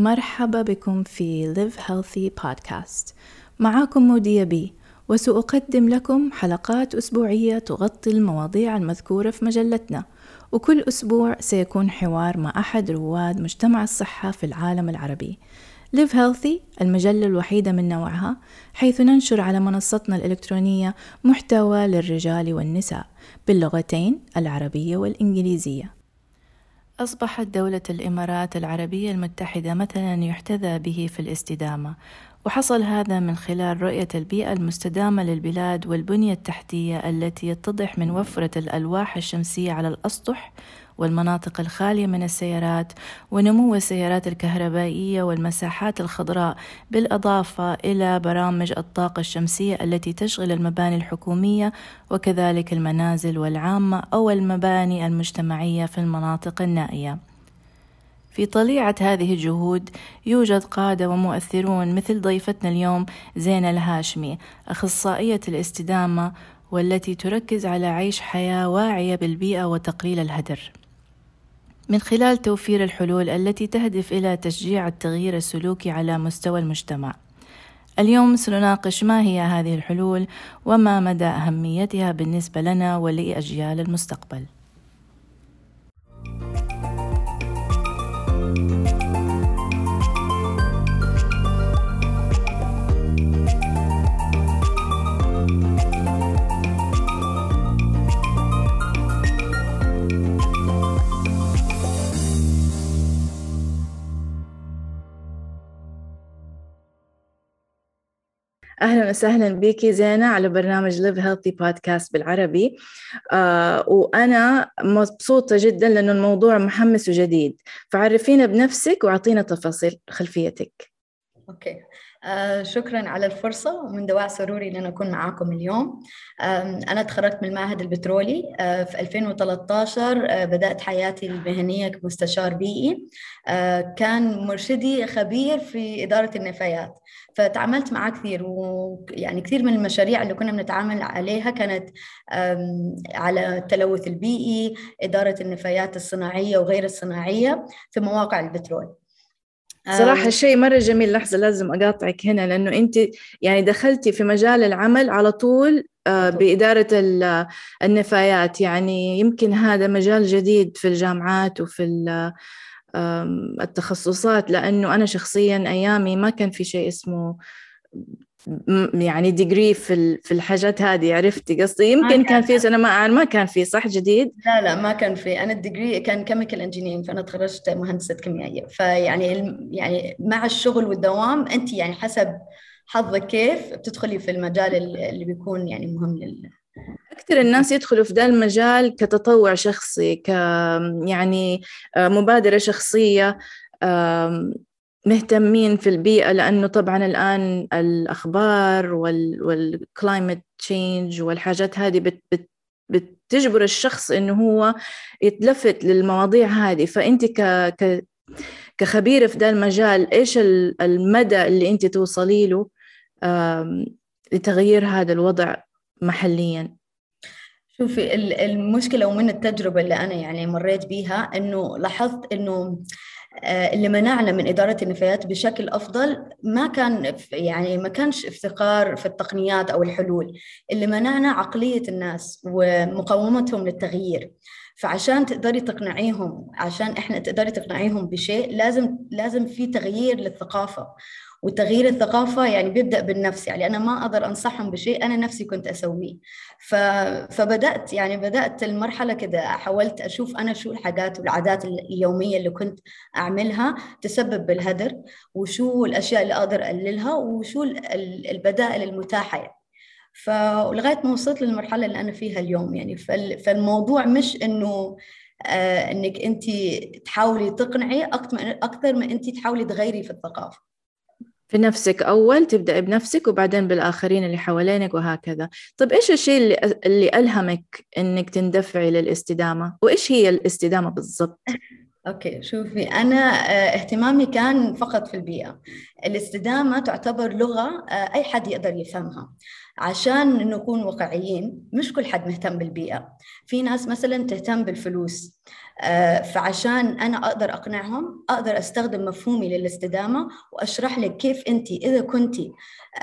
مرحبا بكم في Live Healthy Podcast. معاكم مودية بي وسأقدم لكم حلقات أسبوعية تغطي المواضيع المذكورة في مجلتنا. وكل أسبوع سيكون حوار مع أحد رواد مجتمع الصحة في العالم العربي. Live Healthy المجلة الوحيدة من نوعها حيث ننشر على منصتنا الإلكترونية محتوى للرجال والنساء باللغتين العربية والإنجليزية. أصبحت دولة الإمارات العربية المتحدة مثلا يحتذى به في الاستدامة وحصل هذا من خلال رؤية البيئة المستدامة للبلاد والبنية التحتية التي يتضح من وفرة الألواح الشمسية على الأسطح والمناطق الخالية من السيارات ونمو السيارات الكهربائية والمساحات الخضراء بالإضافة إلى برامج الطاقة الشمسية التي تشغل المباني الحكومية وكذلك المنازل والعامة أو المباني المجتمعية في المناطق النائية. في طليعة هذه الجهود يوجد قادة ومؤثرون مثل ضيفتنا اليوم زينة الهاشمي أخصائية الاستدامة والتي تركز على عيش حياة واعية بالبيئة وتقليل الهدر. من خلال توفير الحلول التي تهدف إلى تشجيع التغيير السلوكي على مستوى المجتمع. اليوم سنناقش ما هي هذه الحلول وما مدى أهميتها بالنسبة لنا ولأجيال المستقبل. أهلا وسهلا بك زينة على برنامج Live Healthy podcast بالعربي. آه وأنا مبسوطة جدا لأنه الموضوع محمس وجديد. فعرفينا بنفسك وأعطينا تفاصيل خلفيتك. okay. شكرا على الفرصة ومن دواعي سروري أن أكون معاكم اليوم. آه أنا تخرجت من المعهد البترولي آه في 2013 آه بدأت حياتي المهنية كمستشار بيئي. آه كان مرشدي خبير في إدارة النفايات. فتعاملت معاه كثير ويعني كثير من المشاريع اللي كنا بنتعامل عليها كانت على التلوث البيئي إدارة النفايات الصناعية وغير الصناعية في مواقع البترول. صراحة شيء مرة جميل لحظة لازم أقاطعك هنا لأنه أنت يعني دخلتي في مجال العمل على طول بإدارة النفايات. يعني يمكن هذا مجال جديد في الجامعات وفي التخصصات لأنه أنا شخصيا أيامي ما كان في شيء اسمه يعني degree في في الحاجات هذه عرفتي قصدي؟ يمكن كان, كان في أنا ما ما كان في صح جديد؟ لا لا ما كان في. أنا ال degree كان chemical engineering فأنا تخرجت مهندسة كيميائية. فيعني يعني مع الشغل والدوام أنت يعني حسب حظك كيف بتدخلي في المجال اللي بيكون يعني مهم لل. أكثر الناس يدخلوا في ذا المجال كتطوع شخصي ك يعني مبادرة شخصية مهتمين في البيئة لأنه طبعا الآن الأخبار وال climate change والحاجات هذه بت بت بتجبر الشخص إنه هو يتلفت للمواضيع هذه. فأنت ك ك كخبيرة في ذا المجال إيش المدى اللي أنت توصلي له لتغيير هذا الوضع محليا؟ شوفي المشكلة ومن التجربة اللي أنا يعني مريت بيها إنه لاحظت إنه اللي منعنا من إدارة النفايات بشكل أفضل ما كان يعني ما كانش افتقار في التقنيات أو الحلول. اللي منعنا عقلية الناس ومقاومتهم للتغيير. فعشان تقدري تقنعيهم عشان إحنا تقدري تقنعيهم بشيء لازم لازم في تغيير للثقافة. وتغيير الثقافة يعني بيبدأ بالنفس يعني أنا ما أقدر أنصحهم بشيء أنا نفسي كنت أسويه. ف... فبدأت يعني بدأت المرحلة كده حاولت أشوف أنا شو الحاجات والعادات اليومية اللي كنت أعملها تسبب بالهدر وشو الأشياء اللي أقدر أقللها وشو البدائل المتاحة يعني. فلغايه ما وصلت للمرحلة اللي أنا فيها اليوم يعني. فالموضوع مش إنه آه إنك انت تحاولي تقنعي أكثر ما انت تحاولي تغيري في الثقافة. في نفسك أول تبدأ بنفسك وبعدين بالآخرين اللي حوالينك وهكذا. طيب إيش الشيء اللي, اللي ألهمك إنك تندفعي للاستدامة؟ وإيش هي الاستدامة بالضبط؟ أوكي شوفي أنا آه، اهتمامي كان فقط في البيئة. الاستدامة تعتبر لغة آه، أي حد يقدر يفهمها. عشان نكون واقعيين مش كل حد مهتم بالبيئة. في ناس مثلا تهتم بالفلوس. فعشان أنا أقدر أقنعهم أقدر أستخدم مفهومي للاستدامة وأشرح لك كيف أنت إذا كنت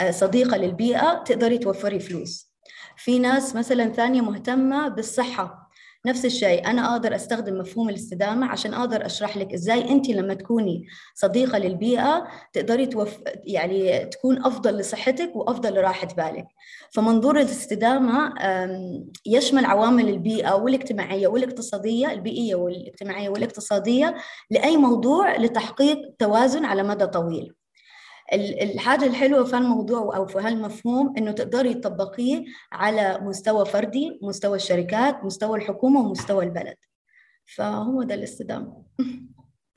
صديقة للبيئة تقدري توفري فلوس. في ناس مثلا ثانية مهتمة بالصحة نفس الشيء أنا أقدر أستخدم مفهوم الاستدامة عشان أقدر أشرح لك إزاي أنت لما تكوني صديقة للبيئة تقدري توف... يعني تكون أفضل لصحتك وأفضل لراحة بالك. فمنظور الاستدامة يشمل عوامل البيئة والاجتماعية والاقتصادية البيئية والاجتماعية والاقتصادية لأي موضوع لتحقيق توازن على مدى طويل. الحاجة الحلوة في الموضوع أو في هالمفهوم إنه تقدري تطبقيه على مستوى فردي مستوى الشركات مستوى الحكومة ومستوى البلد. فهو ده الاستدامة.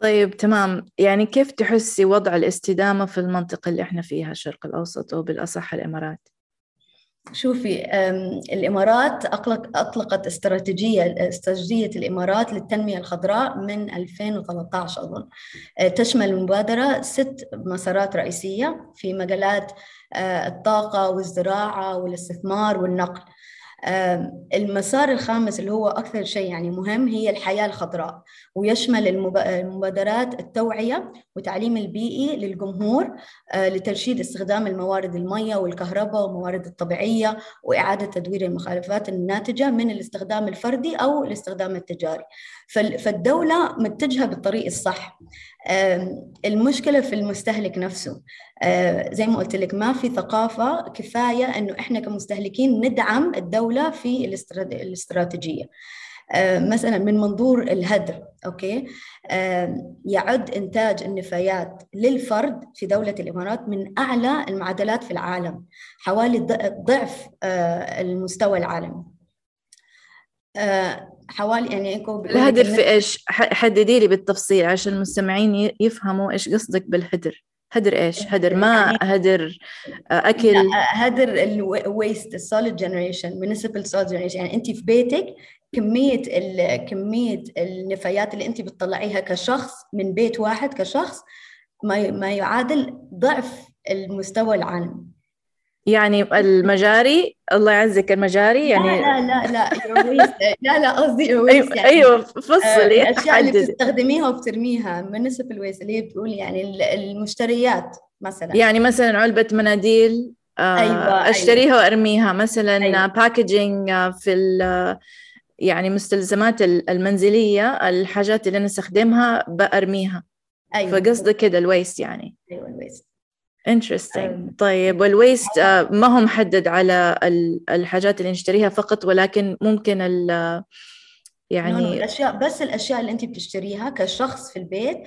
طيب تمام. يعني كيف تحسي وضع الاستدامة في المنطقة اللي إحنا فيها الشرق الأوسط أو بالأصح الإمارات؟ شوفي الإمارات اطلق أطلقت استراتيجية استراتيجية الإمارات للتنمية الخضراء من 2013 أظن. أه، تشمل المبادره ست مسارات رئيسية في مجالات أه، الطاقة والزراعة والاستثمار والنقل. المسار الخامس اللي هو أكثر شيء يعني مهم هي الحياة الخضراء ويشمل المبادرات التوعية والتعليم البيئي للجمهور آه، لترشيد استخدام الموارد المياه والكهرباء والموارد الطبيعية وإعادة تدوير المخالفات الناتجة من الاستخدام الفردي أو الاستخدام التجاري. فالدولة متجهة بالطريق الصح. المشكلة في المستهلك نفسه. زي ما قلت لك ما في ثقافة كفاية أنه إحنا كمستهلكين ندعم الدولة في الاستراتيجية. مثلا من منظور الهدر أوكي؟ يعد إنتاج النفايات للفرد في دولة الإمارات من أعلى المعدلات في العالم حوالي ضعف المستوى العالمي. حوالي يعني انكم الهدر في إيش؟ حددي لي بالتفصيل عشان المستمعين يفهموا إيش قصدك بالهدر. هدر إيش؟ هدر ماء يعني هدر آه، أكل؟ هدر ال waste ال solid generation municipal solid generation يعني انت في بيتك كمية كمية النفايات اللي انت بتطلعيها كشخص من بيت واحد كشخص ما ما يعادل ضعف المستوى العالمي. يعني المجاري الله يعزك المجاري يعني لا لا لا لا لا لا قصدي أيوة يعني أيوه فصلي آه، الأشياء اللي بتستخدميها وبترميها منسب ال waste اللي هي بتقول يعني المشتريات مثلا يعني مثلا علبة مناديل آه أيوة أشتريها أيوة. وأرميها مثلا أيوة. packaging آه، في يعني مستلزمات المنزلية الحاجات اللي أنا استخدمها بأرميها أيوة. فقصدك كده ال waste يعني أيوه ال waste interesting. طيب وال waste آه، ما هو محدد على الحاجات اللي نشتريها فقط ولكن ممكن ال يعني الأشياء بس الأشياء اللي انت بتشتريها كشخص في البيت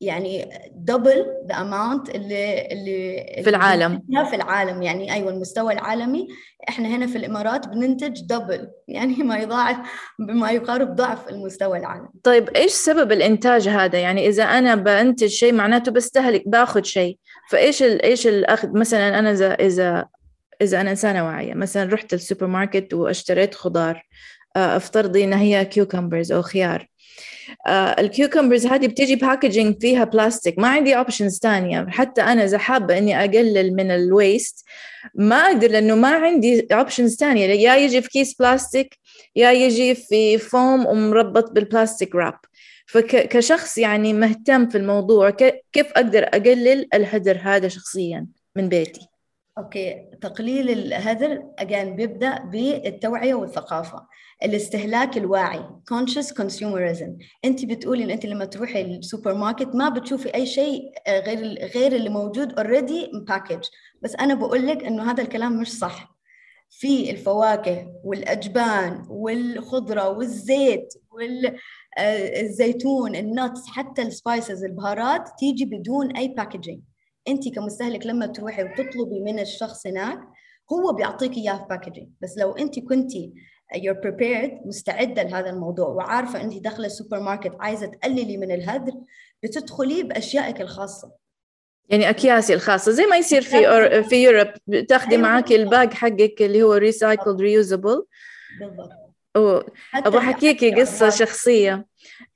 يعني double the amount اللي اللي في العالم. في العالم. يعني أيوه المستوى العالمي. إحنا هنا في الإمارات بننتج double يعني ما يضاعف بما يقارب ضعف المستوى العالمي. طيب إيش سبب الإنتاج هذا؟ يعني إذا أنا بنتج شيء معناته بستهلك باخذ شيء. فإيش إيش الأخذ؟ مثلا أنا إذا إذا إذا أنا إنسانة واعية مثلا رحت السوبر ماركت واشتريت خضار. افترضي انها هي cucumbers أو خيار. آه ال cucumbers هذه بتيجي packaging فيها بلاستيك ما عندي options ثانية حتى أنا إذا حابة إني أقلل من الويست ما أقدر لأنه ما عندي options ثانية يا يجي في كيس بلاستيك يا يجي في فوم ومربط بال plastic wrap فكشخص يعني مهتم في الموضوع كيف أقدر أقلل الهدر هذا شخصيا من بيتي؟ أوكي. تقليل الهدر again بيبدأ بالتوعية والثقافة. الاستهلاك الواعي conscious consumerism. أنت بتقولي إن أنت لما تروحي السوبر ماركت ما بتشوفي أي شيء آه، غير غير اللي موجود already packaged بس أنا بقول لك إنه هذا الكلام مش صح. في الفواكه والأجبان والخضرة والزيت والزيتون آه، ال nuts حتى ال spices البهارات تيجي بدون أي packaging أنت كمستهلك لما تروحي وتطلبي من الشخص هناك هو بيعطيك إياه في packaging بس لو أنت كنتي you're prepared مستعدة لهذا الموضوع وعارفة أنت داخلة السوبر ماركت عايزة تقللي من الهدر بتدخلي بأشيائك الخاصة. يعني أكياسي الخاصة زي ما يصير في أور في Europe تاخذي أيوة. معك ال bag حقك اللي هو recycled reusable بالضبط. أبغى أحكيكي قصة شخصية.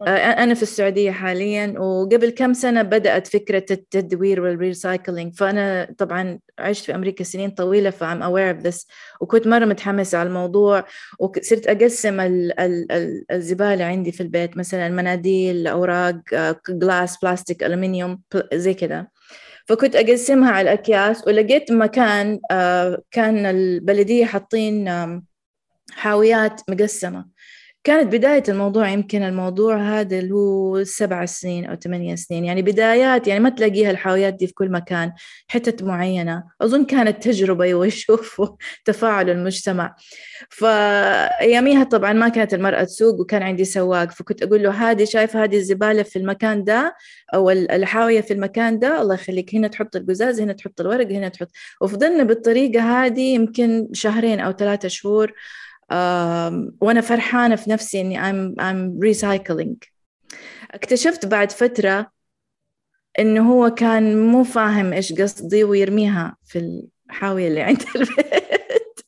آه، أنا في السعودية حاليا وقبل كم سنة بدأت فكرة التدوير وال recycling فأنا طبعا عشت في أمريكا سنين طويلة ف I'm aware of this. وكنت مرة متحمسة على الموضوع وصرت أقسم ال ال ال الزبالة عندي في البيت مثلا مناديل أوراق glass بلاستيك ألمنيوم زي كذا. فكنت أقسمها على الأكياس ولقيت مكان آه، كان البلدية حاطين حاويات مقسمة. كانت بداية الموضوع يمكن الموضوع هذا اللي هو سبع سنين أو ثمانية سنين. يعني بدايات يعني ما تلاقيها الحاويات دي في كل مكان حتت معينة. أظن كانت تجربة يشوفوا تفاعل المجتمع. فأياميها طبعا ما كانت المرأة تسوق وكان عندي سواق. فكنت أقول له هذه شايف هذه الزبالة في المكان ده أو الحاوية في المكان ده؟ الله يخليك هنا تحط القزاز هنا تحط الورق هنا تحط. وفضلنا بالطريقة هذه يمكن شهرين أو ثلاثة شهور. وأنا فرحانة في نفسي إني I'm I'm recycling. اكتشفت بعد فترة إنه هو كان مو فاهم إيش قصدي ويرميها في الحاوية اللي عند البيت.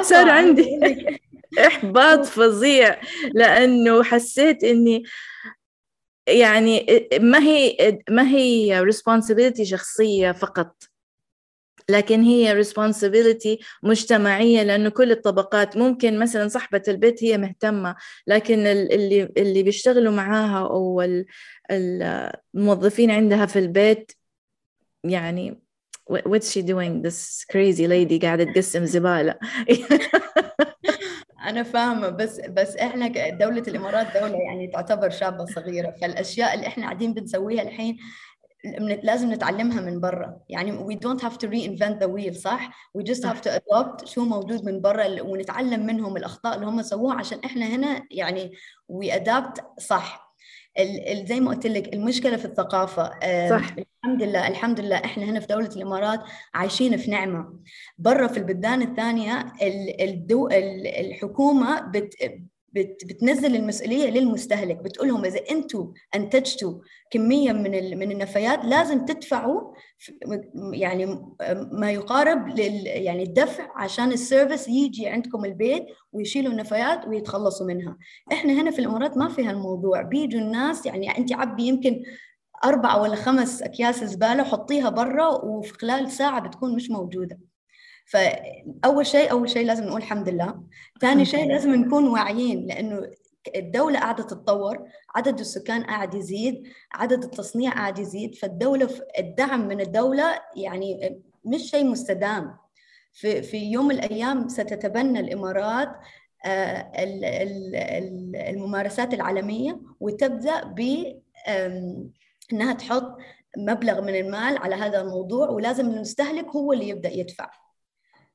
فصار عندي إحباط فظيع لأنه حسيت إني يعني ما هي ما هي responsibility شخصية فقط. لكن هي responsibility مجتمعية لأنه كل الطبقات ممكن مثلا صاحبة البيت هي مهتمة لكن اللي اللي بيشتغلوا معاها أو الموظفين عندها في البيت يعني what's she doing? This crazy lady قاعدة تقسم زبالة. أنا فاهمة بس بس إحنا دولة الإمارات دولة يعني تعتبر شابة صغيرة فالأشياء اللي إحنا قاعدين بنسويها الحين لازم نتعلمها من برا. يعني we don't have to reinvent the wheel صح؟ we just have to adopt شو موجود من برا ونتعلم منهم الأخطاء اللي هم سووها عشان إحنا هنا يعني we adapt صح. زي ما قلت لك المشكلة في الثقافة صح. الحمد لله الحمد لله إحنا هنا في دولة الإمارات عايشين في نعمة. برا في البلدان الثانية الدو الحكومة بت بت بتنزل المسؤولية للمستهلك بتقول لهم إذا أنتم أنتجتوا كمية من من النفايات لازم تدفعوا يعني ما يقارب لل يعني الدفع عشان السيرفيس يجي عندكم البيت ويشيلوا النفايات ويتخلصوا منها. إحنا هنا في الإمارات ما في هالموضوع بيجوا الناس يعني أنت عبي يمكن أربعة ولا خمس أكياس زبالة حطيها برا وفي خلال ساعة بتكون مش موجودة. فأول شيء أول شيء لازم نقول الحمد لله. ثاني شيء لازم نكون واعيين لأنه الدولة قاعدة تتطور عدد السكان قاعد يزيد عدد التصنيع قاعد يزيد فالدولة الدعم من الدولة يعني مش شيء مستدام. في, في يوم من الأيام ستتبنى الإمارات آه، الممارسات العالمية وتبدأ ب أنها تحط مبلغ من المال على هذا الموضوع ولازم المستهلك هو اللي يبدأ يدفع.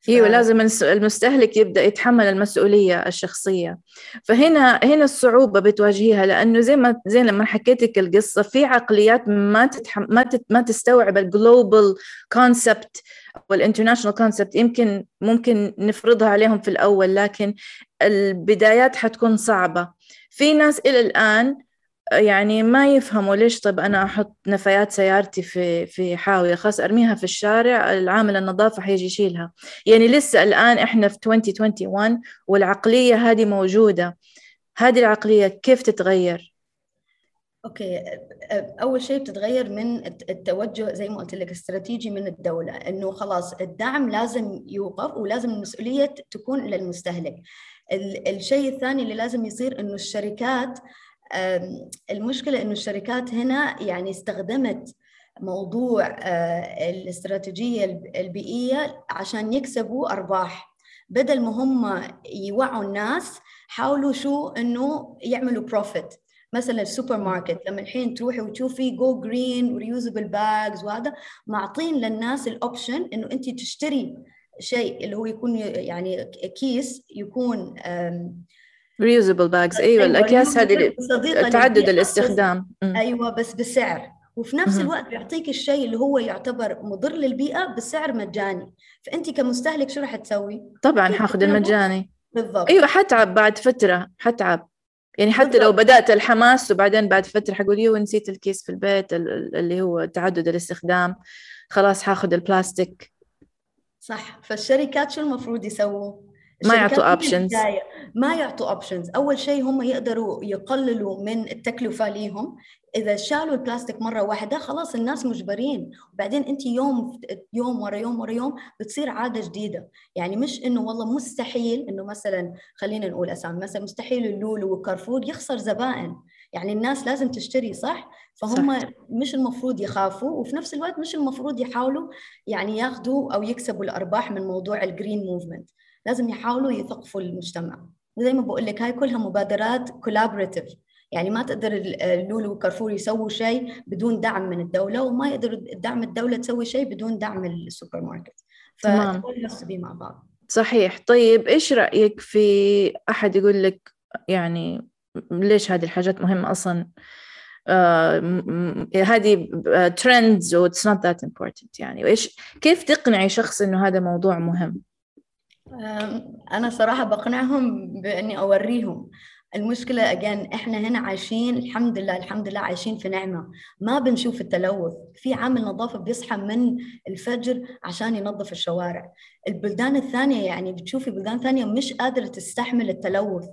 إيوه لازم المستهلك يبدأ يتحمل المسؤولية الشخصية. فهنا هنا الصعوبة بتواجهيها لأنه زي ما زي لما حكيت لك القصة في عقليات ما ما تت ما تستوعب ال global concept وال international concept يمكن ممكن نفرضها عليهم في الأول لكن البدايات حتكون صعبة. في ناس إلى الآن يعني ما يفهموا ليش طب أنا أحط نفايات سيارتي في في حاوية. خلاص أرميها في الشارع العامل النظافة حيجي يشيلها. يعني لسه الآن إحنا في 2021 والعقلية هذه موجودة. هذه العقلية كيف تتغير؟ أوكي. أول شيء بتتغير من التوجه زي ما قلت لك استراتيجي من الدولة. إنه خلاص الدعم لازم يوقف ولازم المسؤولية تكون للمستهلك. الشيء الثاني اللي لازم يصير إنه الشركات المشكلة إنه الشركات هنا يعني استخدمت موضوع آه، الاستراتيجية البيئية عشان يكسبوا أرباح. بدل ما هم يوعوا الناس حاولوا شو؟ إنه يعملوا profit مثلا السوبر ماركت لما الحين تروحي وتشوفي go green و reusable bags وهذا معطين للناس ال option إنه انت تشتري شيء اللي هو يكون يعني كيس يكون bags. أيوه, أيوة، الأكياس هذه تعدد الاستخدام. أيوه بس بسعر. وفي نفس الوقت بيعطيك الشيء اللي هو يعتبر مضر للبيئة بسعر مجاني. فأنت كمستهلك شو راح تسوي؟ طبعا حاخذ المجاني. بالضبط. أيوه حتعب بعد فترة حتعب. يعني حتى بالضبط. لو بدأت الحماس وبعدين بعد فترة حقول يوه نسيت الكيس في البيت اللي هو تعدد الاستخدام. خلاص حاخذ البلاستيك. صح. فالشركات شو المفروض يسووا؟ ما يعطوا options ما يعطوا options أول شيء هم يقدروا يقللوا من التكلفة ليهم. إذا شالوا البلاستيك مرة واحدة خلاص الناس مجبرين. وبعدين أنت يوم يوم ورا يوم ورا يوم بتصير عادة جديدة. يعني مش إنه والله مستحيل إنه مثلا خلينا نقول أسامي مثلا مستحيل اللولو وكارفور يخسر زبائن. يعني الناس لازم تشتري صح؟ فهم صح. مش المفروض يخافوا وفي نفس الوقت مش المفروض يحاولوا يعني ياخذوا أو يكسبوا الأرباح من موضوع ال green movement لازم يحاولوا يثقفوا المجتمع. وزي ما بقول لك هاي كلها مبادرات collaborative يعني ما تقدر اللولو وكارفور يسووا شيء بدون دعم من الدولة وما يقدر دعم الدولة تسوي شيء بدون دعم السوبر ماركت فكل مع بعض. صحيح. طيب إيش رأيك في أحد يقول لك يعني ليش هذه الحاجات مهمة أصلا؟ آه هذه ترندز و it's not that important يعني. وإيش كيف تقنعي شخص إنه هذا موضوع مهم؟ أنا صراحة بقنعهم بإني أوريهم. المشكلة أجان إحنا هنا عايشين الحمد لله الحمد لله عايشين في نعمة. ما بنشوف التلوث. في عامل نظافة بيصحى من الفجر عشان ينظف الشوارع. البلدان الثانية يعني بتشوفي بلدان ثانية مش قادرة تستحمل التلوث.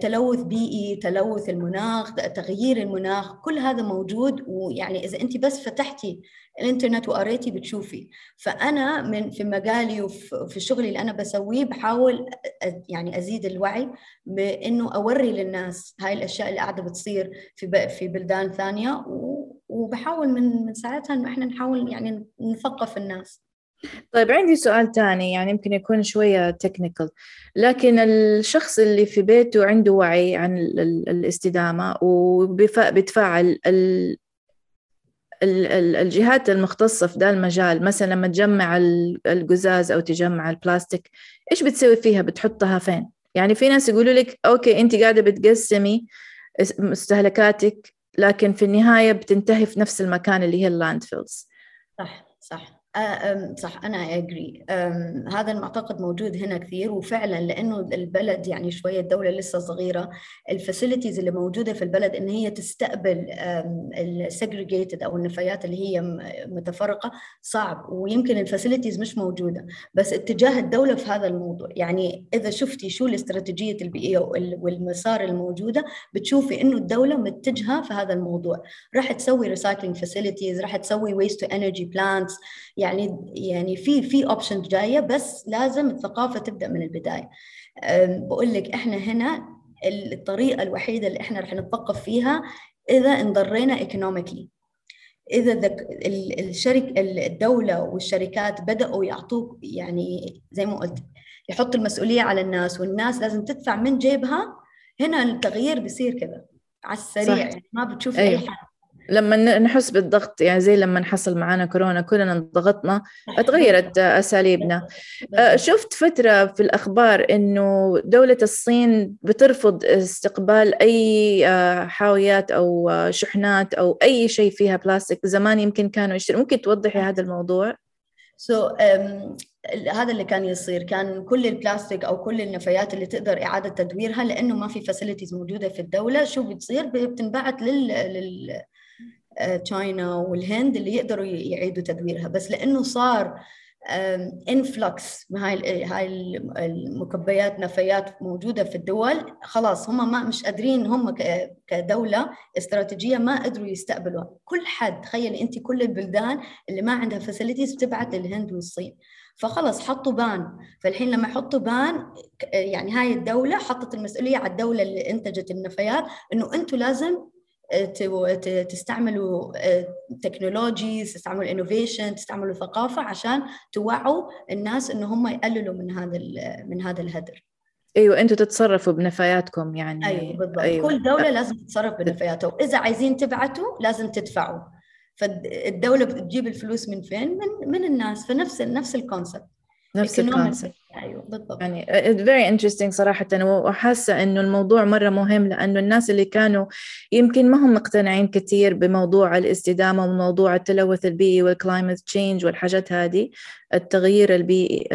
تلوث بيئي تلوث المناخ تغيير المناخ كل هذا موجود. ويعني إذا انت بس فتحتي الإنترنت وقريتي بتشوفي. فأنا من في مجالي وفي الشغل اللي أنا بسويه بحاول يعني أزيد الوعي بإنه أوري للناس هاي الأشياء اللي قاعدة بتصير في في بلدان ثانية. وبحاول من من ساعتها إنه إحنا نحاول يعني نثقف الناس. طيب عندي سؤال تاني يعني يمكن يكون شوية technical لكن الشخص اللي في بيته عنده وعي عن الاستدامة وبيتفاعل الجهات المختصة في ذا المجال مثلا لما تجمع القزاز أو تجمع البلاستيك إيش بتسوي فيها؟ بتحطها فين؟ يعني في ناس يقولوا لك okay أنت قاعدة بتقسمي مستهلكاتك لكن في النهاية بتنتهي في نفس المكان اللي هي ال landfills صح صح. صح أنا agree هذا المعتقد موجود هنا كثير وفعلا لأنه البلد يعني شوية الدولة لسه صغيرة ال facilities اللي موجودة في البلد إن هي تستقبل ال segregated أو النفايات اللي هي متفرقة صعب ويمكن ال facilities مش موجودة. بس اتجاه الدولة في هذا الموضوع يعني إذا شفتي شو الاستراتيجية البيئية والمسار الموجودة بتشوفي إنه الدولة متجهة في هذا الموضوع. راح تسوي recycling facilities راح تسوي waste to energy plants يعني يعني في في option جاية بس لازم الثقافة تبدأ من البداية. بقول لك إحنا هنا الطريقة الوحيدة اللي إحنا رح نتثقف فيها إذا انضرينا economically إذا الشركة الدولة والشركات بدأوا يعطوك يعني زي ما قلت يحط المسؤولية على الناس والناس لازم تدفع من جيبها هنا التغيير بيصير كذا على السريع يعني ما بتشوف أيوه. اي حد. لما نحس بالضغط يعني زي لما حصل معنا كورونا كلنا ضغطنا تغيرت أساليبنا. أه، شفت فترة في الأخبار إنه دولة الصين بترفض استقبال أي أه، حاويات أو شحنات أو أي شيء فيها بلاستيك. زمان يمكن كانوا يشتري ممكن توضحي هذا الموضوع؟ so so, um, هذا اللي كان يصير. كان كل البلاستيك أو كل النفايات اللي تقدر إعادة تدويرها لأنه ما في facilities موجودة في الدولة. شو بتصير؟ بتنبعت لل, لل China والهند اللي يقدروا يعيدوا تدويرها. بس لأنه صار influx هاي هاي الكميات نفايات موجودة في الدول خلاص هم ما مش قادرين هم كدولة استراتيجية ما قدروا يستقبلوها. كل حد تخيلي أنت كل البلدان اللي ما عندها facilities بتبعت للهند والصين. فخلص حطوا ban فالحين لما يحطوا ban يعني هاي الدولة حطت المسؤولية على الدولة اللي انتجت النفايات إنه أنتم لازم تستعملوا technologies تستعملوا innovation تستعملوا ثقافة عشان توعوا الناس انه هم يقللوا من هذا من هذا الهدر. أيوه أنتم تتصرفوا بنفاياتكم يعني. أيوه بالضبط. أيوة. كل دولة لازم تتصرف بنفاياتها وإذا عايزين تبعتوا لازم تدفعوا. فالدوله بتجيب الفلوس من فين؟ من من الناس فنفس نفس ال concept نفس ال concept أيوه بالضبط. يعني very interesting صراحة وحاسة إنه الموضوع مرة مهم لأنه الناس اللي كانوا يمكن ما هم مقتنعين كثير بموضوع الاستدامة وموضوع التلوث البيئي وال climate change والحاجات هذه التغيير البيئي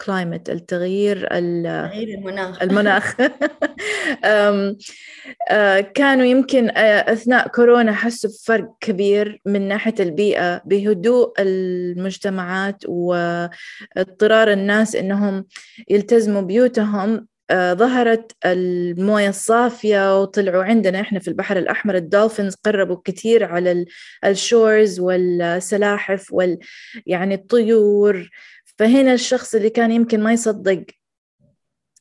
ال climate التغيير تغيير المناخ. المناخ. كانوا يمكن أثناء كورونا حسوا بفرق كبير من ناحية البيئة بهدوء المجتمعات واضطرار الناس إنهم يلتزموا بيوتهم. ظهرت الموية الصافية وطلعوا عندنا إحنا في البحر الأحمر. ال dolphins قربوا كثير على ال shores والسلاحف وال يعني الطيور. فهنا الشخص اللي كان يمكن ما يصدق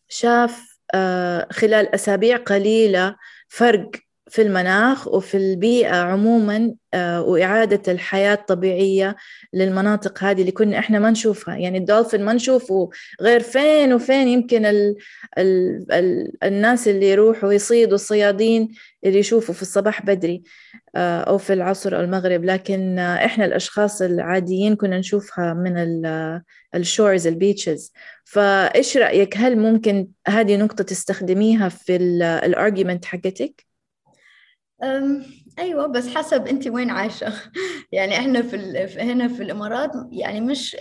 شاف آه، خلال أسابيع قليلة فرق في المناخ وفي البيئة عموما آه، وإعادة الحياة الطبيعية للمناطق هذه اللي كنا إحنا ما نشوفها. يعني الدولفين ما نشوفه غير فين وفين يمكن ال ال ال الناس اللي يروحوا يصيدوا الصيادين اللي يشوفوا في الصباح بدري آه، أو في العصر أو المغرب. لكن إحنا الأشخاص العاديين كنا نشوفها من ال shores ال beaches فإيش رأيك؟ هل ممكن هذه نقطة تستخدميها في ال argument حقتك؟ أيوه بس حسب انت وين عايشة. يعني إحنا في هنا في الإمارات يعني مش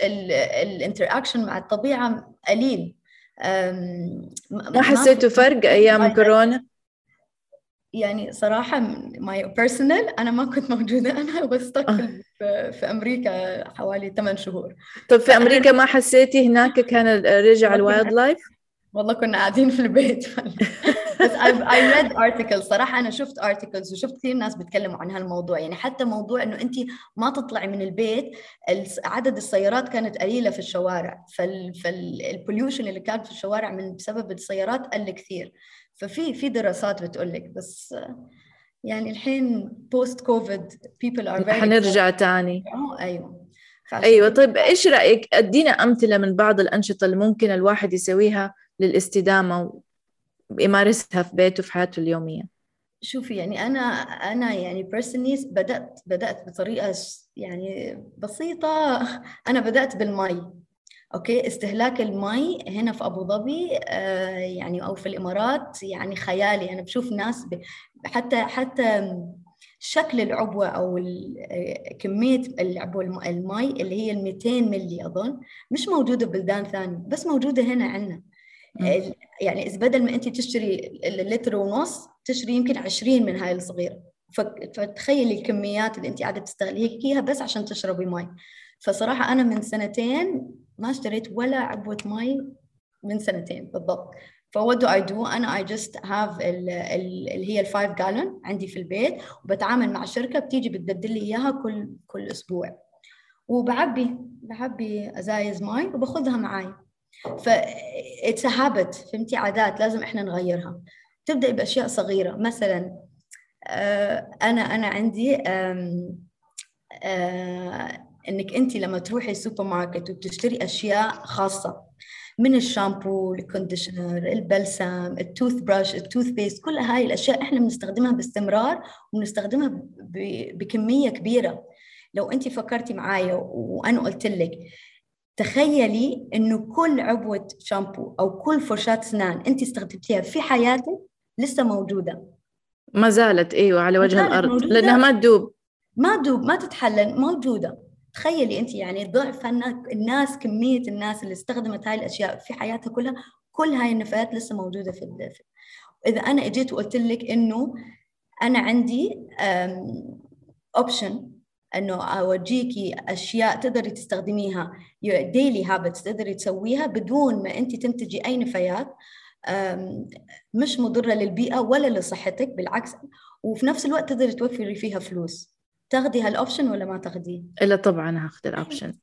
ال interaction مع الطبيعة قليل. ما حسيتوا فرق أيام كورونا؟ يعني صراحة my personal أنا ما كنت موجودة أنا was stuck آه. في أمريكا حوالي 8 شهور. طب في أمريكا ما حسيتي هناك كان رجع ال wildlife والله كنا قاعدين في البيت. بس I read articles. صراحة أنا شفت articles وشفت كثير ناس بيتكلموا عن هالموضوع. يعني حتى موضوع إنه أنت ما تطلعي من البيت عدد السيارات كانت قليلة في الشوارع. فال فال pollution اللي كان في الشوارع من بسبب السيارات قل كثير ففي في دراسات بتقول لك بس يعني الحين post COVID people are very حنرجع تاني. أيوه. أيوه طيب إيش رأيك؟ ادينا أمثلة من بعض الأنشطة اللي ممكن الواحد يسويها للاستدامة ويمارسها في بيته في حياته اليومية. شوفي يعني أنا أنا يعني personally بدأت بدأت بطريقة يعني بسيطة. أنا بدأت بالمي أوكي؟ استهلاك المي هنا في أبو ظبي آه يعني أو في الإمارات يعني خيالي. أنا بشوف ناس حتى حتى شكل العبوة أو آه، كمية العبوة المي اللي هي ال 200 ملي أظن مش موجودة ببلدان ثانية بس موجودة هنا عندنا. يعني إذا بدل ما انت تشتري اللتر ونص تشتري يمكن 20 من هاي الصغيره فتخيلي الكميات اللي انت قاعدة تستهلكيها بس عشان تشربي مي. فصراحة أنا من سنتين ما اشتريت ولا عبوة مي من سنتين بالضبط. ف what do I do أنا I just have اللي هي ال five gallon عندي في البيت وبتعامل مع شركة بتيجي بتبدل لي إياها كل كل أسبوع. وبعبي بعبي أزايز مي وباخذها معي ف it's habit فهمتي؟ عادات لازم إحنا نغيرها. تبدأ بأشياء صغيرة. مثلا آه، أنا أنا عندي آه، إنك أنت لما تروحي السوبر ماركت وبتشتري أشياء خاصة من الشامبو ال conditioner البلسم ال toothbrush ال toothpaste كل هاي الأشياء إحنا بنستخدمها باستمرار وبنستخدمها بكمية كبيرة. لو أنت فكرتي معايا وأنا قلت لك تخيلي إنه كل عبوه شامبو أو كل فرشاة اسنان أنت استخدمتيها في حياتك لسه موجودة. ما زالت إيوه على وجه الأرض. موجودة. لأنها ما تدوب. ما تدوب ما تتحلل موجودة. تخيلي أنت يعني ضعف الناس كمية الناس اللي استخدمت هاي الأشياء في حياتها كلها كل هاي النفايات لسه موجودة في الدفء إذا أنا إجيت وقلت لك إنه أنا عندي option إنه أورجيكي أشياء تقدري تستخدميها daily habits تقدري تسويها بدون ما أنت تنتجي أي نفايات مش مضرة للبيئة ولا لصحتك بالعكس وفي نفس الوقت تقدري توفري فيها فلوس. تاخذي هال option ولا ما تاخذيه؟ إلا طبعا هاخذ ال option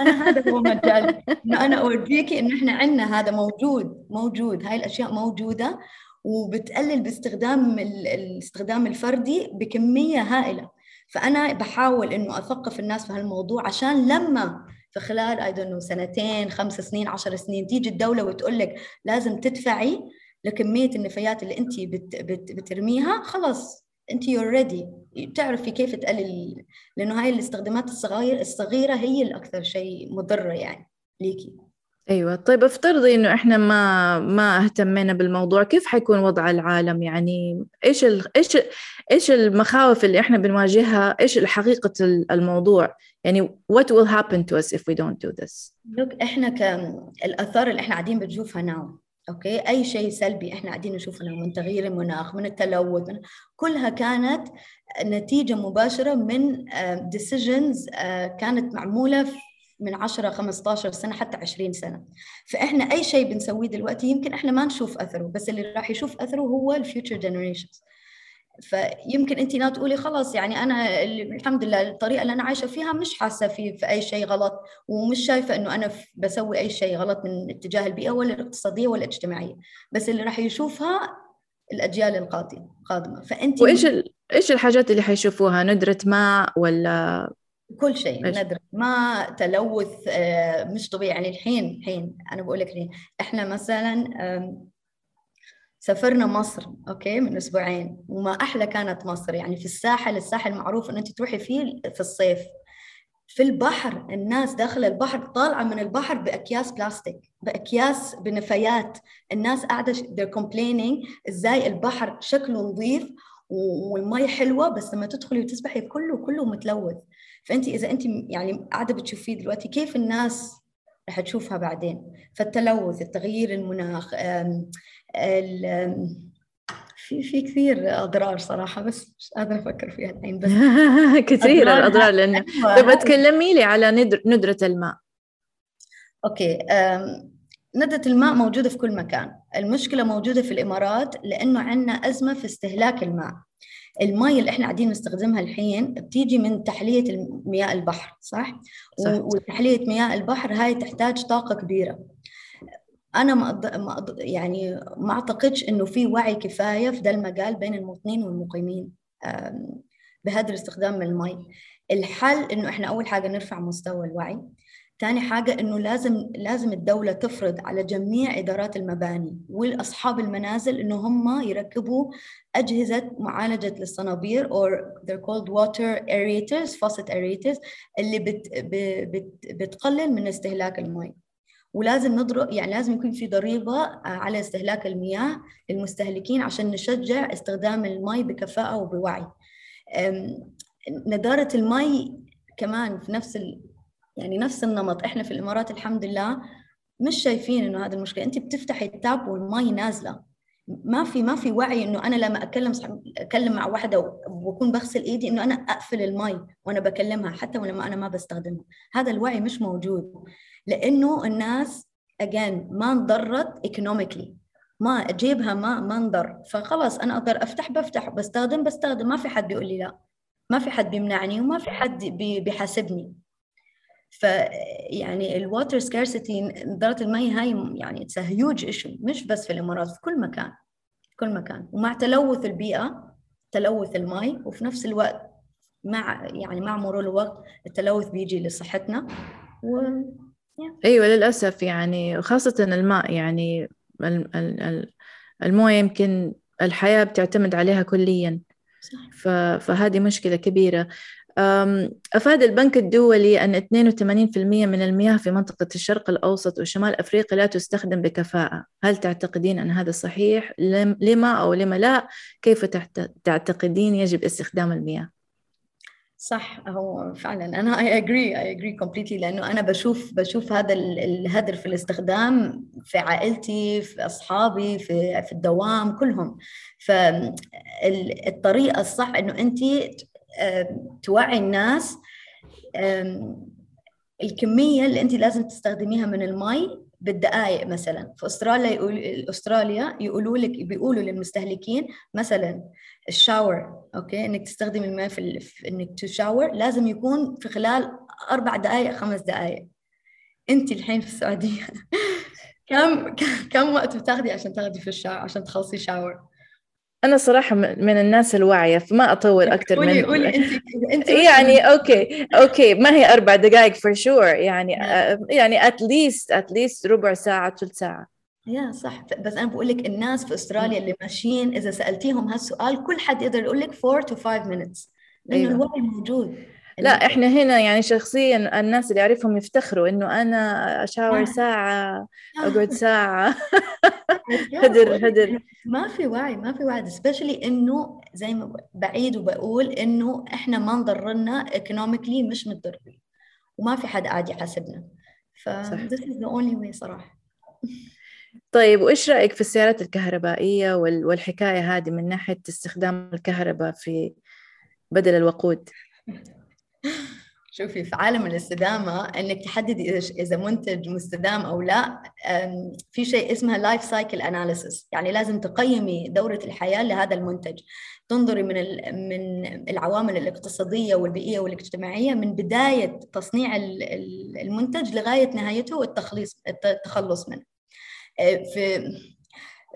أنا هذا هو مجال. إنه أنا أورجيكي إنه إحنا عندنا هذا موجود موجود. هاي الأشياء موجودة وبتقلل باستخدام الاستخدام الفردي بكمية هائلة. فأنا بحاول إنه أثقف الناس في هالموضوع عشان لما في خلال اي سنتين خمس سنين عشر سنين تيجي الدولة وتقول لك لازم تدفعي لكمية النفايات اللي انت بت بت بترميها خلاص انت يور ريدي بتعرفي كيف تقلل لأنه هاي الاستخدامات الصغيره الصغيرة هي الأكثر شيء مضرة يعني ليكي. أيوه. طيب افترضي إنه إحنا ما ما اهتمينا بالموضوع كيف حيكون وضع العالم؟ يعني إيش ال... إيش إيش المخاوف اللي إحنا بنواجهها؟ إيش حقيقة الموضوع؟ يعني what will happen to us if we don't do this look إحنا كالاثار اللي إحنا قاعدين بنشوفها now أوكي؟ أي شيء سلبي إحنا قاعدين نشوفه من تغيير المناخ من التلوث من كلها كانت نتيجة مباشرة من decisions كانت معمولة من 10 15 سنة حتى 20 سنة. فإحنا أي شيء بنسويه دلوقتي يمكن إحنا ما نشوف أثره بس اللي راح يشوف أثره هو ال future generations فيمكن انت لا تقولي خلاص يعني أنا الحمد لله الطريقة اللي أنا عايشة فيها مش حاسة في في أي شيء غلط ومش شايفة إنه أنا بسوي أي شيء غلط من اتجاه البيئة ولا الاقتصادية ولا الاجتماعية. بس اللي راح يشوفها الأجيال القادمة قادمه فانت وإيش. إيش الحاجات اللي حيشوفوها؟ ندرة ماء ولا كل شيء ندرة ما تلوث آه، مش طبيعي. يعني الحين الحين أنا بقول لك الحين إحنا مثلا سافرنا مصر أوكي من أسبوعين وما أحلى كانت مصر. يعني في الساحل الساحل معروف إن أنت تروحي فيه في الصيف. في البحر الناس داخل البحر طالعة من البحر بأكياس بلاستيك بأكياس بنفايات. الناس قاعدة they're complaining إزاي البحر شكله نظيف والمي حلوة بس لما تدخلي وتسبحي كله كله متلوث. فانت إذا انت يعني قاعدة بتشوفيه دلوقتي كيف الناس رح تشوفها بعدين؟ فالتلوث التغيير المناخ في في كثير أضرار صراحة بس مش قادرة أفكر فيها الحين بس كثير الأضرار لأنه طيب تكلمي لي على ندر ندرة الماء. أوكي ندرة الماء موجودة في كل مكان. المشكلة موجودة في الإمارات لأنه عندنا أزمة في استهلاك الماء. المي اللي إحنا قاعدين نستخدمها الحين بتيجي من تحلية مياه البحر صح؟ صح. وتحلية مياه البحر هاي تحتاج طاقة كبيرة. أنا ما أض... ما أض... يعني ما أعتقدش إنه في وعي كفاية في ده المجال بين المواطنين والمقيمين بهدر استخدام المي الحل إنه إحنا أول حاجة نرفع مستوى الوعي. ثاني حاجة إنه لازم لازم الدولة تفرض على جميع إدارات المباني والأصحاب المنازل إنه هم يركبوا أجهزة معالجة للصنابير or they're called water aerators faucet aerators اللي بت بت بتقلل من استهلاك المي. ولازم نضرب يعني لازم يكون في ضريبة على استهلاك المياه للمستهلكين عشان نشجع استخدام المي بكفاءة وبوعي. ندارة المي كمان في نفس يعني نفس النمط. إحنا في الإمارات الحمد لله مش شايفين إنه هذا المشكلة. أنت بتفتحي التاب والمي نازلة. ما في ما في وعي إنه أنا لما أكلم أكلم مع واحدة وأكون بغسل إيدي إنه أنا أقفل المي وأنا بكلمها حتى ولما أنا ما بستخدمها. هذا الوعي مش موجود. لأنه الناس again ما انضرت economically ما جيبها ما ما انضر. فخلاص أنا أقدر أفتح بفتح. بستخدم بستخدم. ما في حد بيقول لي لا. ما في حد بيمنعني وما في حد بيحاسبني. ف يعني ال water scarcity اداره المي هاي يعني it's huge issue مش بس في الإمارات في كل مكان في كل مكان. ومع تلوث البيئة تلوث المي وفي نفس الوقت مع يعني مع مرور الوقت التلوث بيجي لصحتنا. و أيوه للأسف يعني خاصة الماء يعني الموية يمكن الحياة بتعتمد عليها كليا. صح. فهذه مشكلة كبيرة. أفاد البنك الدولي أن 82% من المياه في منطقة الشرق الأوسط وشمال أفريقيا لا تستخدم بكفاءة هل تعتقدين أن هذا صحيح؟ لما أو لما لا؟ كيف تعتقدين يجب استخدام المياه؟ صح هو فعلا أنا I agree I agree completely لأنه أنا بشوف بشوف هذا الهدر في الاستخدام في عائلتي في أصحابي في في الدوام كلهم فالطريقة الصح إنه انت توعي الناس. الكمية اللي أنت لازم تستخدميها من المي بالدقائق مثلا. في أستراليا يقول أستراليا يقولوا لك بيقولوا للمستهلكين مثلا ال shower okay؟ إنك تستخدم الماء في, في إنك ت shower لازم يكون في خلال أربع دقائق خمس دقائق أنت الحين في السعودية كم كم وقت بتاخذي عشان تاخذي في ال shower عشان تخلصي shower أنا صراحة من الناس الواعية فما أطول أكثر من قولي أنت يعني okay okay ما هي أربع دقائق for sure يعني نعم. يعني at least at least ربع ساعة ثلث ساعة. yeah صح. بس أنا بقول لك الناس في أستراليا اللي ماشيين إذا سألتيهم هالسؤال كل حد يقدر يقول لك 4 to 5 minutes لأنه أيوة. الوعي موجود. لا إحنا هنا يعني شخصيا الناس اللي أعرفهم يفتخروا إنه أنا ا shower آه. ساعة أقعد ساعة. هدر هدر. ما في وعي ما في وعي specially إنه زي ما بعيد وبقول إنه إحنا ما نضرنا economically مش متضررين. وما في حد قاعد يحاسبنا. ف this is the only way صراحة. طيب وإيش رأيك في السيارات الكهربائية والحكاية هذه من ناحية استخدام الكهرباء في بدل الوقود؟ شوفي في عالم الاستدامة إنك تحددي إذا منتج مستدام أو لا في شيء اسمها life cycle analysis يعني لازم تقيمي دورة الحياة لهذا المنتج. تنظري من من العوامل الاقتصادية والبيئية والاجتماعية من بداية تصنيع المنتج لغاية نهايته والتخليص التخلص منه. آه، في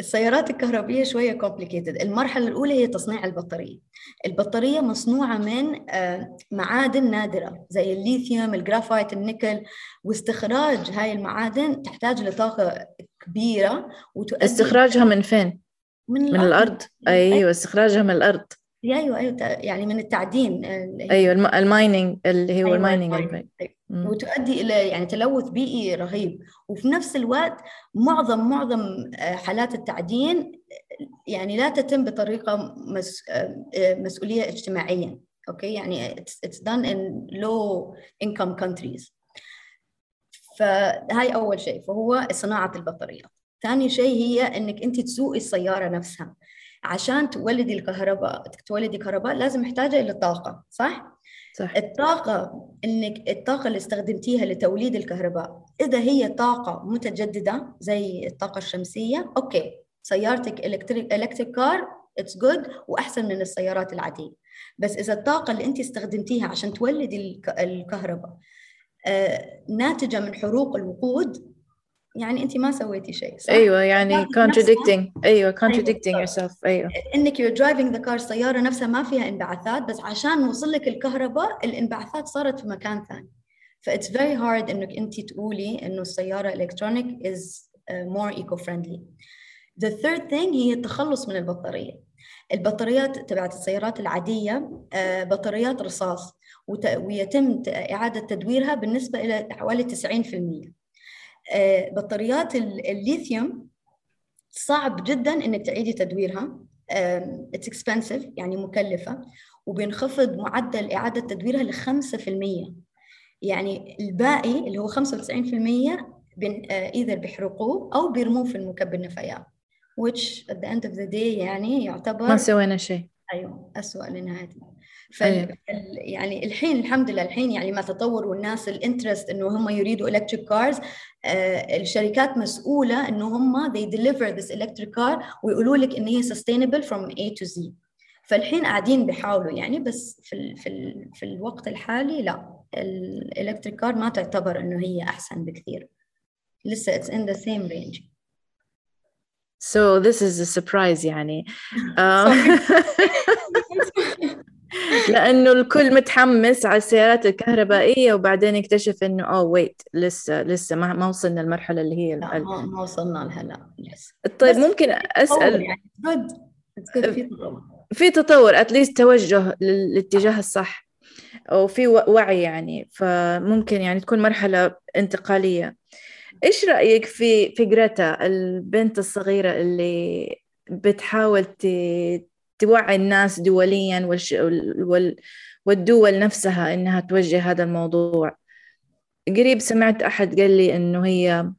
السيارات الكهربية شوية complicated. المرحلة الأولى هي تصنيع البطارية. البطارية مصنوعة من آه، معادن نادرة زي الليثيوم الجرافايت النيكل. واستخراج هاي المعادن تحتاج لطاقة كبيرة وتؤدي استخراجها من فين؟ من, من الأرض, الأرض. أيوة استخراجها من الأرض. أيوه أيوه يعني من التعدين أيوه ال mining اللي هو أيوة ال mining أيوة. وتؤدي إلى يعني تلوث بيئي رهيب. وفي نفس الوقت معظم معظم آه، حالات التعدين يعني لا تتم بطريقة مس... آه، مسؤولية اجتماعيا okay؟ يعني it's done in low income countries. فهاي أول شيء. فهو صناعة البطاريات ثاني شيء هي إنك أنت تسوقي السيارة نفسها. عشان تولدي الكهرباء تولدي كهرباء لازم محتاجة إلى طاقه صح صح. الطاقة إنك الطاقة اللي استخدمتيها لتوليد الكهرباء إذا هي طاقة متجددة زي الطاقة الشمسية okay سيارتك electric electric car it's good وأحسن من السيارات العادية بس إذا الطاقة اللي أنت استخدمتيها عشان تولدي الكهرباء آه ناتجة من حروق الوقود يعني انت ما سويتي شيء صح؟ أيوه يعني contradicting أيوه contradicting أيوة. yourself أيوه. إنك you're driving the car السيارة نفسها ما فيها انبعاثات بس عشان نوصل لك الكهرباء الانبعاثات صارت في مكان ثاني. ف it's very hard إنك انت تقولي إنه السيارة الكترونيك is uh, more eco friendly the third thing هي التخلص من البطارية. البطاريات تبعت السيارات العادية uh, بطاريات رصاص ويتم إعادة تدويرها بالنسبة إلى حوالي 90% آه، بطاريات الليثيوم صعب جدا إنك تعيدي تدويرها. it's expensive يعني مكلفة. وبينخفض معدل إعادة تدويرها ل 5% يعني الباقي اللي هو 95% بين اذا بيحرقوه أو بيرموه في المكب النفايات. Which at the end of the day يعني يعتبر ما سوينا شيء. أيوه اسوء لنهاية. فال أيوة. يعني الحين الحمد لله الحين يعني ما تطور والناس ال interest إنه هم يريدوا electric cars آه الشركات مسؤولة إنه هم they deliver this electric car ويقولوا لك إن هي sustainable from A to Z. فالحين قاعدين بيحاولوا يعني بس في ال في ال في الوقت الحالي لا ال electric car ما تعتبر إنه هي أحسن بكثير. لسه it's in the same range. So this is a surprise يعني. لأنه الكل متحمس على السيارات الكهربائية وبعدين يكتشف إنه اوه ويت لسه لسه ما ما وصلنا المرحله اللي هي لا ما وصلنا لها لا طيب ممكن أسأل يعني في تطور. في تطور اتليست توجه للاتجاه الصح وفي وعي يعني فممكن يعني تكون مرحلة انتقالية. إيش رأيك في في جريتا البنت الصغيرة اللي بتحاول توعي الناس دوليا والش... وال... والدول نفسها إنها توجه هذا الموضوع. قريب سمعت أحد قال لي إنه هي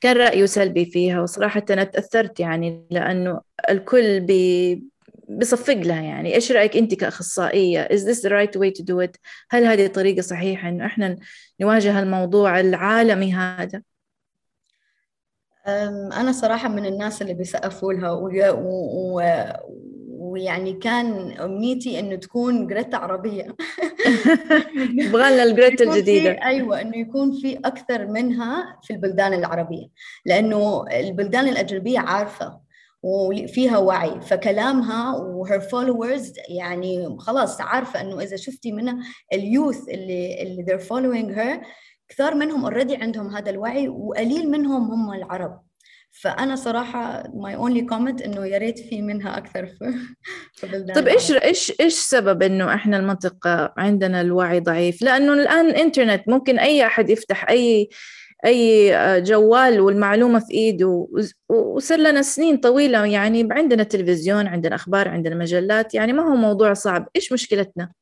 كان رأيه سلبي فيها وصراحة أنا تأثرت يعني لأنه الكل بي بصفق لها يعني. إيش رأيك أنت كأخصائية؟ Is this the right way to do it? هل هذه طريقة صحيحة إنه إحنا نواجه الموضوع العالمي هذا؟ أنا صراحة من الناس اللي بيسقفوا لها ويعني كان أمنيتي إنه تكون جريتا عربية. يبغى لنا الجريتا الجديدة. أيوه إنه يكون في أكثر منها في البلدان العربية لأنه البلدان الأجنبية عارفة وفيها وعي فكلامها و her followers يعني خلاص عارفة إنه إذا شفتي منها ال youth اللي اللي they're following her كثار منهم already عندهم هذا الوعي وقليل منهم هم العرب. فأنا صراحة my only comment إنه يا ريت في منها أكثر في, في بلدان طيب إيش إيش إيش سبب إنه إحنا المنطقة عندنا الوعي ضعيف؟ لأنه الآن الانترنت ممكن أي أحد يفتح اي أي جوال والمعلومة في إيده وصار لنا سنين طويلة يعني عندنا تلفزيون عندنا أخبار عندنا مجلات يعني ما هو موضوع صعب. إيش مشكلتنا؟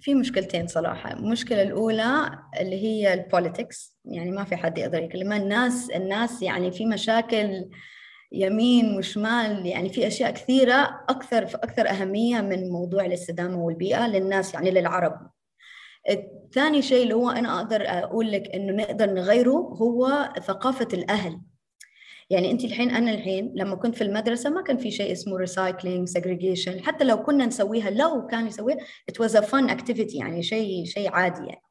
في مشكلتين صراحة. المشكلة الأولى اللي هي ال politics يعني ما في حد يقدر يكلمها الناس الناس يعني في مشاكل يمين وشمال يعني في أشياء كثيرة أكثر أكثر أهمية من موضوع الاستدامة والبيئة للناس يعني للعرب. الثاني شيء اللي هو أنا أقدر أقول لك إنه نقدر نغيره هو ثقافة الأهل. يعني انت الحين أنا الحين لما كنت في المدرسة ما كان في شيء اسمه recycling segregation حتى لو كنا نسويها لو كان يسويها it was a fun activity يعني شيء شيء عادي يعني.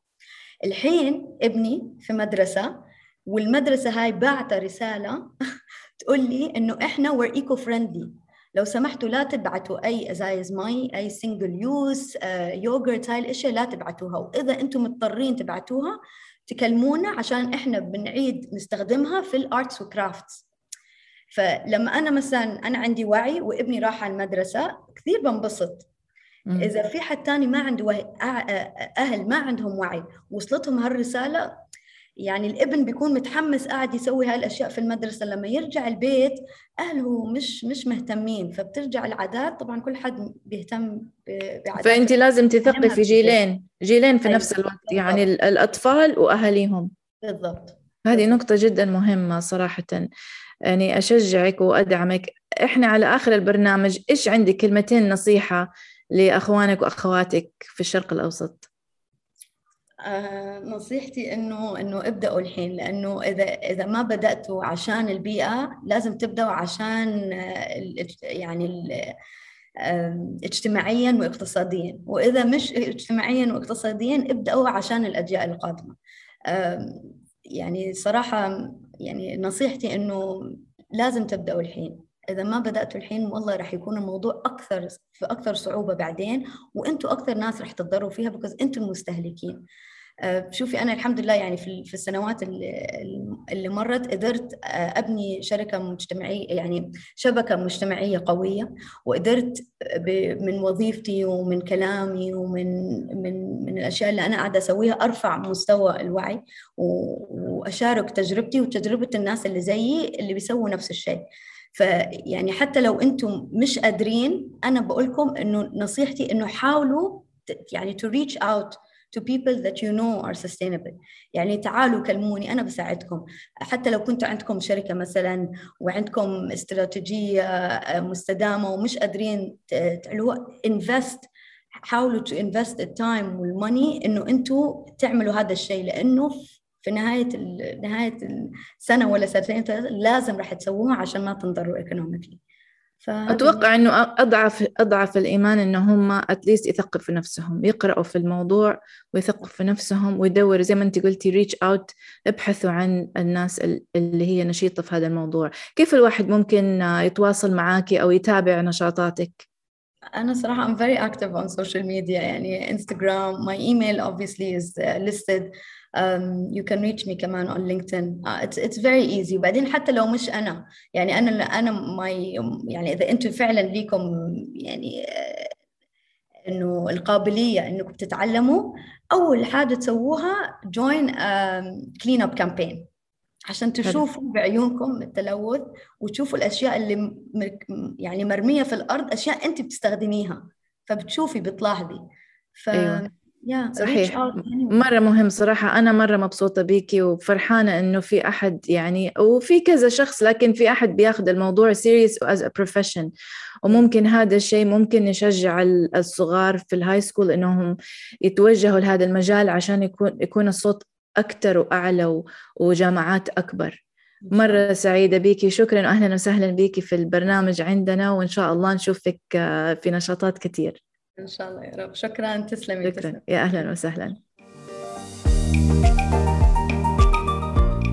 الحين ابني في مدرسة والمدرسة هاي باعتة رسالة تقول لي إنه إحنا we're eco friendly لو سمحتوا لا تبعتوا أي أزايز مي أي single use yogurt هاي الأشياء لا تبعتوها. وإذا أنتم مضطرين تبعتوها تكلمونا عشان إحنا بنعيد نستخدمها في ال arts و crafts فلما أنا مثلا أنا عندي وعي وابني راح على المدرسة كثير بنبسط. إذا في حد تاني ما عنده وعي أهل ما عندهم وعي وصلتهم هالرسالة يعني الابن بيكون متحمس قاعد يسوي هالأشياء في المدرسة. لما يرجع البيت أهله مش مش مهتمين فبترجع العادات طبعا كل حد بيهتم بعادات فانت لازم تثقي في جيلين جيلين في أيوة. نفس الوقت يعني الأطفال وأهاليهم. بالضبط. هذه نقطة جدا مهمة صراحة. يعني أشجعك وأدعمك. إحنا على آخر البرنامج إيش عندك؟ كلمتين نصيحة لأخوانك وأخواتك في الشرق الأوسط. آه نصيحتي إنه إنه ابدأوا الحين لأنه إذا إذا ما بدأتوا عشان البيئة لازم تبدأوا عشان يعني اجتماعيا واقتصاديا. وإذا مش اجتماعيا واقتصاديا ابدأوا عشان الأجيال القادمة. يعني صراحة يعني نصيحتي إنه لازم تبدأوا الحين. إذا ما بدأتوا الحين والله راح يكون الموضوع أكثر في أكثر صعوبة بعدين وأنتم أكثر ناس راح تتضروا فيها بكز أنتم المستهلكين شوفي أنا الحمد لله يعني في السنوات اللي مرت قدرت آه، أبني شركة مجتمعية يعني شبكة مجتمعية قوية وقدرت من وظيفتي ومن كلامي ومن من من الأشياء اللي أنا قاعدة أسويها أرفع مستوى الوعي وأشارك تجربتي وتجربة الناس اللي زيي اللي بيسووا نفس الشيء. فيعني حتى لو أنتم مش قادرين أنا بقول لكم إنه نصيحتي إنه حاولوا يعني to reach out to people that you know are sustainable. يعني تعالوا كلموني أنا بساعدكم. حتى لو كنت عندكم شركة مثلا وعندكم استراتيجية آه، مستدامة ومش قادرين تعلوها invest حاولوا to invest the time والmoney إنه أنتوا تعملوا هذا الشيء. لأنه في نهاية نهاية السنة ولا سنتين لازم راح تسووها عشان ما تنضروا economically. أتوقع إنه أضعف أضعف الإيمان إنه هم at least يثقفوا في نفسهم يقرأوا في الموضوع ويثقفوا في نفسهم ويدوروا زي ما أنت قلتي reach out ابحثوا عن الناس اللي هي نشيطة في هذا الموضوع. كيف الواحد ممكن يتواصل معك أو يتابع نشاطاتك؟ أنا صراحة I'm very active on social media يعني Instagram my email obviously is listed. Um, you can reach me كمان on LinkedIn. Uh, it's it's very easy. وبعدين حتى لو مش أنا يعني أنا أنا my يعني إذا أنتم فعلا ليكم يعني uh, إنه القابلية إنكم تتعلموا أول حاجة تسووها join um, clean up campaign. عشان تشوفوا بعيونكم التلوث وتشوفوا الأشياء اللي يعني مرمية في الأرض أشياء انت بتستخدميها فبتشوفي بتلاحظي. ف أيوة. صحيح. مرة مهم صراحة أنا مرة مبسوطة بيكي وفرحانة إنه في أحد يعني وفي كذا شخص لكن في أحد بياخذ الموضوع serious as a profession. وممكن هذا الشيء ممكن يشجع الصغار في ال high school إنهم يتوجهوا لهذا المجال عشان يكون يكون الصوت أكثر وأعلى وجامعات أكبر. مرة سعيدة بيكي شكرا وأهلا وسهلا بيكي في البرنامج عندنا وإن شاء الله نشوفك في نشاطات كثير. إن شاء الله يا رب. شكرا. تسلمي شكرا. تسلم. يا أهلا وسهلا.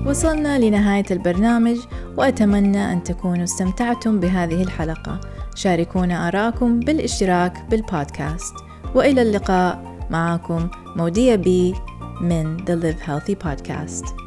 وصلنا لنهاية البرنامج وأتمنى أن تكونوا استمتعتم بهذه الحلقة. شاركونا آراءكم بالاشتراك بالبودكاست. وإلى اللقاء. معكم مودية بي من The Live Healthy Podcast.